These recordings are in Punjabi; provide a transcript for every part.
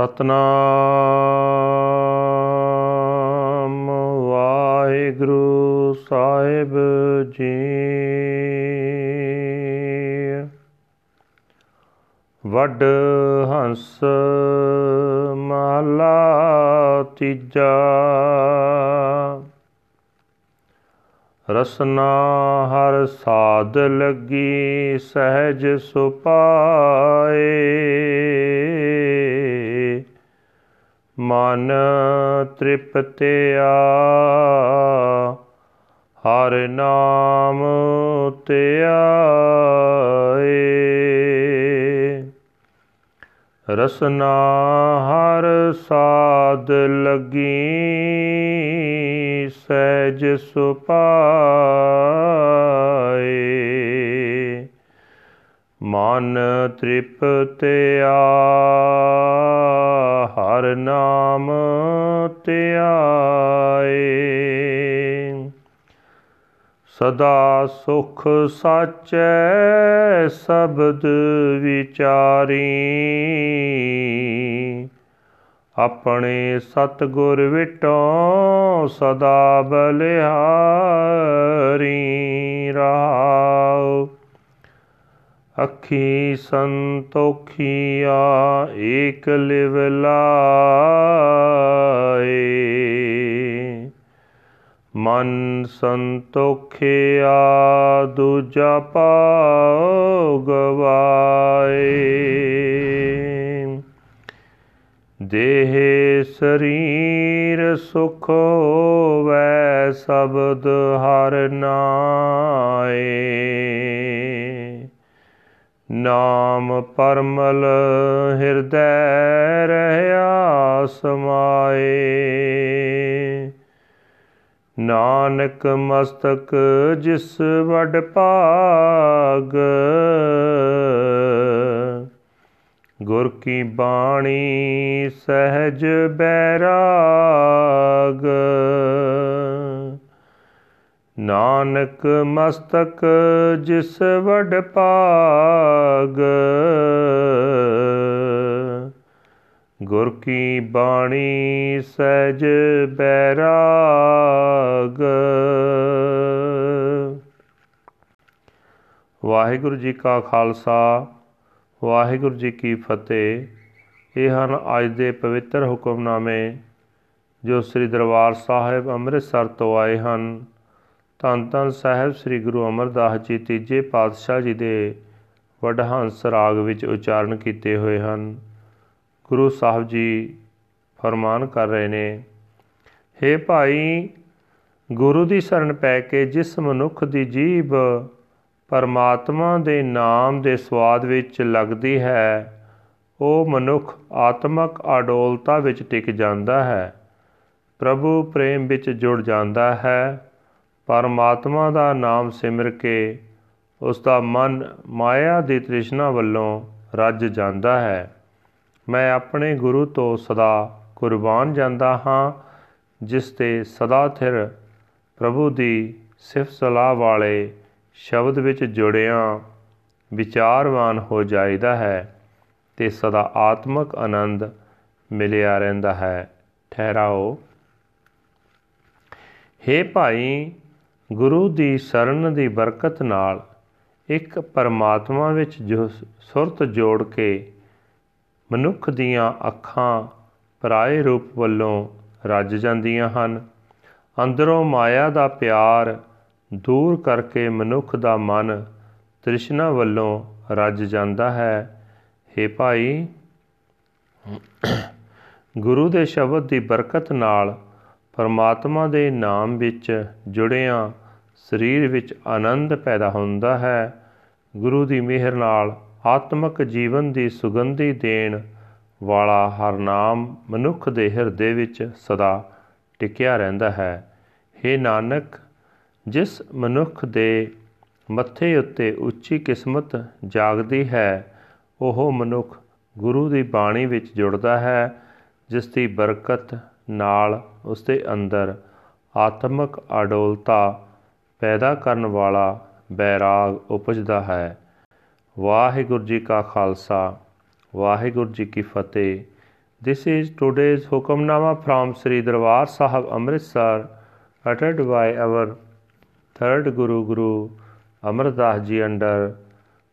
ਸਤਨਾਮ ਵਾਹਿਗੁਰੂ ਸਾਹਿਬ ਜੀ। ਵੱਡ ਹੰਸ ਮਹਲਾ ਤੀਜਾ। ਰਸਨਾ ਹਰ ਸਾਧ ਲੱਗੀ ਸਹਿਜ ਸੁਪਾਏ। ਮਨ ਤ੍ਰਿਪਤਿਆ ਹਰ ਨਾਮ ਧਿਆਏ ਰਸਨਾ ਹਰ ਸਾਧ ਲਗੀ ਸਹਿਜ ਸੁਪਾਏ ਮਨ ਤ੍ਰਿਪਤਿਆ ਹਰ ਨਾਮ ਧਿਆਏ ਸਦਾ ਸੁਖ ਸਾਚੈ ਸ਼ਬਦ ਵਿਚਾਰੀ। ਆਪਣੇ ਸਤਗੁਰ ਵਿਟੋ ਸਦਾ ਬਲਿਹਾਰੀ ਰਹਾਉ ਅੱਖੀ ਸੰਤੋਖੀਆ ਏਕ ਲਿਵ ਲਾਏ। ਮਨ ਸੰਤੋਖਿਆ ਦੂਜਾ ਪਾਉ ਗਵਾਏ ਦੇਹ ਸਰੀਰ ਸੁਖ ਹੋਵੈ, ਸਬਦ ਹਰ ਨਾਏ। ਨਾਮ ਪਰਮਲ ਹਿਰਦੈ ਰਹਿਆ ਸਮਾਏ ਨਾਨਕ ਮਸਤਕ ਜਿਸ ਵਡ ਭਾਗ, ਗੁਰ ਕੀ ਬਾਣੀ ਸਹਿਜ ਬੈਰਾਗ ਨਾਨਕ ਮਸਤਕ ਜਿਸ ਵਡ ਭਾਗ। ਗੁਰ ਕੀ ਬਾਣੀ ਸਹਿਜ ਬੈਰਾਗ। ਵਾਹਿਗੁਰੂ ਜੀ ਕਾ ਖਾਲਸਾ, ਵਾਹਿਗੁਰੂ ਜੀ ਕੀ ਫਤਿਹ। ਇਹ ਹਨ ਅੱਜ ਦੇ ਪਵਿੱਤਰ ਹੁਕਮਨਾਮੇ ਜੋ ਸ੍ਰੀ ਦਰਬਾਰ ਸਾਹਿਬ ਅੰਮ੍ਰਿਤਸਰ ਤੋਂ ਆਏ ਹਨ। ਧੰਨ ਧੰਨ ਸਾਹਿਬ ਸ੍ਰੀ ਗੁਰੂ ਅਮਰਦਾਸ ਜੀ ਤੀਜੇ ਪਾਤਸ਼ਾਹ ਜੀ ਦੇ ਵਡਹੰਸ ਰਾਗ ਵਿੱਚ ਉਚਾਰਨ ਕੀਤੇ ਹੋਏ ਹਨ। ਗੁਰੂ ਸਾਹਿਬ ਜੀ ਫਰਮਾਨ ਕਰ ਰਹੇ ਨੇ, ਹੇ ਭਾਈ, ਗੁਰੂ ਦੀ ਸ਼ਰਨ ਪੈ ਕੇ ਜਿਸ ਮਨੁੱਖ ਦੀ ਜੀਭ ਪਰਮਾਤਮਾ ਦੇ ਨਾਮ ਦੇ ਸਵਾਦ ਵਿੱਚ ਲੱਗਦੀ ਹੈ, ਉਹ ਮਨੁੱਖ ਆਤਮਕ ਅਡੋਲਤਾ ਵਿੱਚ ਟਿਕ ਜਾਂਦਾ ਹੈ, ਪ੍ਰਭੂ ਪ੍ਰੇਮ ਵਿੱਚ ਜੁੜ ਜਾਂਦਾ ਹੈ ਪਰਮਾਤਮਾ ਦਾ ਨਾਮ ਸਿਮਰ ਕੇ ਉਸ ਦਾ ਮਨ ਮਾਇਆ ਦੀ ਤ੍ਰਿਸ਼ਨਾ ਵੱਲੋਂ ਰੱਜ ਜਾਂਦਾ ਹੈ। ਮੈਂ ਆਪਣੇ ਗੁਰੂ ਤੋਂ ਸਦਾ ਕੁਰਬਾਨ ਜਾਂਦਾ ਹਾਂ, ਜਿਸ ਤੇ ਸਦਾ ਥਿਰ ਪ੍ਰਭੂ ਦੀ ਸਿਫਤ ਸਲਾਹ ਵਾਲੇ ਸ਼ਬਦ ਵਿੱਚ ਜੁੜਿਆਂ ਵਿਚਾਰਵਾਨ ਹੋ ਜਾਈਦਾ ਹੈ ਤੇ ਸਦਾ ਆਤਮਕ ਆਨੰਦ ਮਿਲਿਆ ਰਹਿੰਦਾ ਹੈ। ਠਹਿਰਾਓ। ਹੇ ਭਾਈ ਗੁਰੂ ਦੀ ਸ਼ਰਨ ਦੀ ਬਰਕਤ ਨਾਲ ਇੱਕ ਪਰਮਾਤਮਾ ਵਿੱਚ ਜੋ ਸੁਰਤ ਜੋੜ ਕੇ ਮਨੁੱਖ ਦੀਆਂ ਅੱਖਾਂ ਪਰਾਏ ਰੂਪ ਵੱਲੋਂ ਰੱਜ ਜਾਂਦੀਆਂ ਹਨ। ਅੰਦਰੋਂ ਮਾਇਆ ਦਾ ਪਿਆਰ ਦੂਰ ਕਰਕੇ ਮਨੁੱਖ ਦਾ ਮਨ ਤ੍ਰਿਸ਼ਨਾ ਵੱਲੋਂ ਰੱਜ ਜਾਂਦਾ ਹੈ। हे ਭਾਈ, ਗੁਰੂ ਦੇ ਸ਼ਬਦ ਦੀ ਬਰਕਤ ਨਾਲ ਪਰਮਾਤਮਾ ਦੇ ਨਾਮ ਵਿੱਚ ਜੁੜਿਆਂ ਸਰੀਰ ਵਿੱਚ ਆਨੰਦ ਪੈਦਾ ਹੁੰਦਾ ਹੈ। ਗੁਰੂ ਦੀ ਮਿਹਰ ਨਾਲ ਆਤਮਿਕ ਜੀਵਨ ਦੀ ਸੁਗੰਧੀ ਦੇਣ ਵਾਲਾ ਹਰ ਨਾਮ ਮਨੁੱਖ ਦੇ ਹਿਰਦੇ ਵਿੱਚ ਸਦਾ ਟਿਕਿਆ ਰਹਿੰਦਾ ਹੈ। हे ਨਾਨਕ, ਜਿਸ ਮਨੁੱਖ ਦੇ ਮੱਥੇ ਉੱਤੇ ਉੱਚੀ ਕਿਸਮਤ ਜਾਗਦੀ ਹੈ, ਉਹ ਮਨੁੱਖ ਗੁਰੂ ਦੀ ਬਾਣੀ ਵਿੱਚ ਜੁੜਦਾ ਹੈ, ਜਿਸ ਦੀ ਬਰਕਤ ਨਾਲ ਉਸ ਦੇ ਅੰਦਰ ਆਤਮਿਕ ਅਡੋਲਤਾ ਪੈਦਾ ਕਰਨ ਵਾਲਾ ਬੈਰਾਗ ਉਪਜਦਾ ਹੈ ਵਾਹਿਗੁਰੂ ਜੀ ਕਾ ਖਾਲਸਾ ਵਾਹਿਗੁਰੂ ਜੀ ਕੀ ਫਤਿਹ This is today's Hukamnama from Sri Darbar Sahib Amritsar, uttered by our third Guru Guru Amar Das Ji under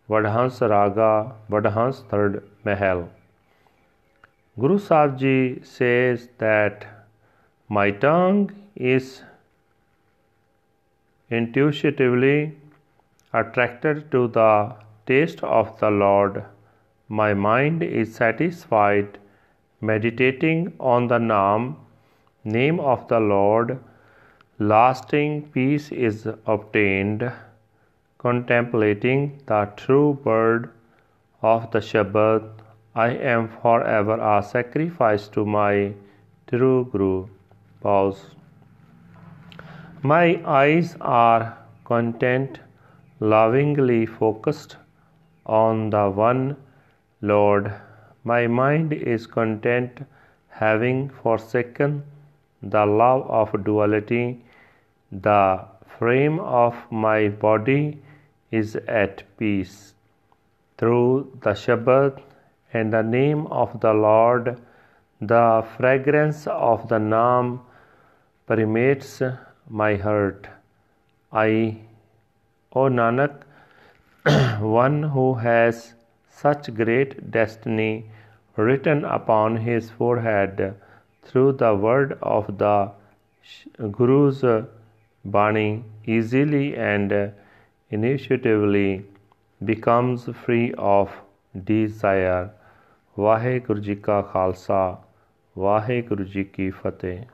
Vadhans Raga, Vadhans Third Mahal. Guru Sahib Ji says that my tongue is intuitively attracted to the taste of the Lord. My mind is satisfied meditating on the name, name of the Lord. Lasting peace is obtained contemplating the true word of the Shabbat. I am forever a sacrifice to my true Guru. Pause. My eyes are content, lovingly focused on the one Lord. My mind is content, having forsaken the love of duality. The frame of my body is at peace. Through the Shabbat and the name of the Lord, the fragrance of the Naam permeates my heart. I, O Nanak, one who has such great destiny written upon his forehead through the word of the Guru's Bani easily and initiatively becomes free of desire. Vaheguru Ji ka Khalsa, Vaheguru Ji ki Fateh.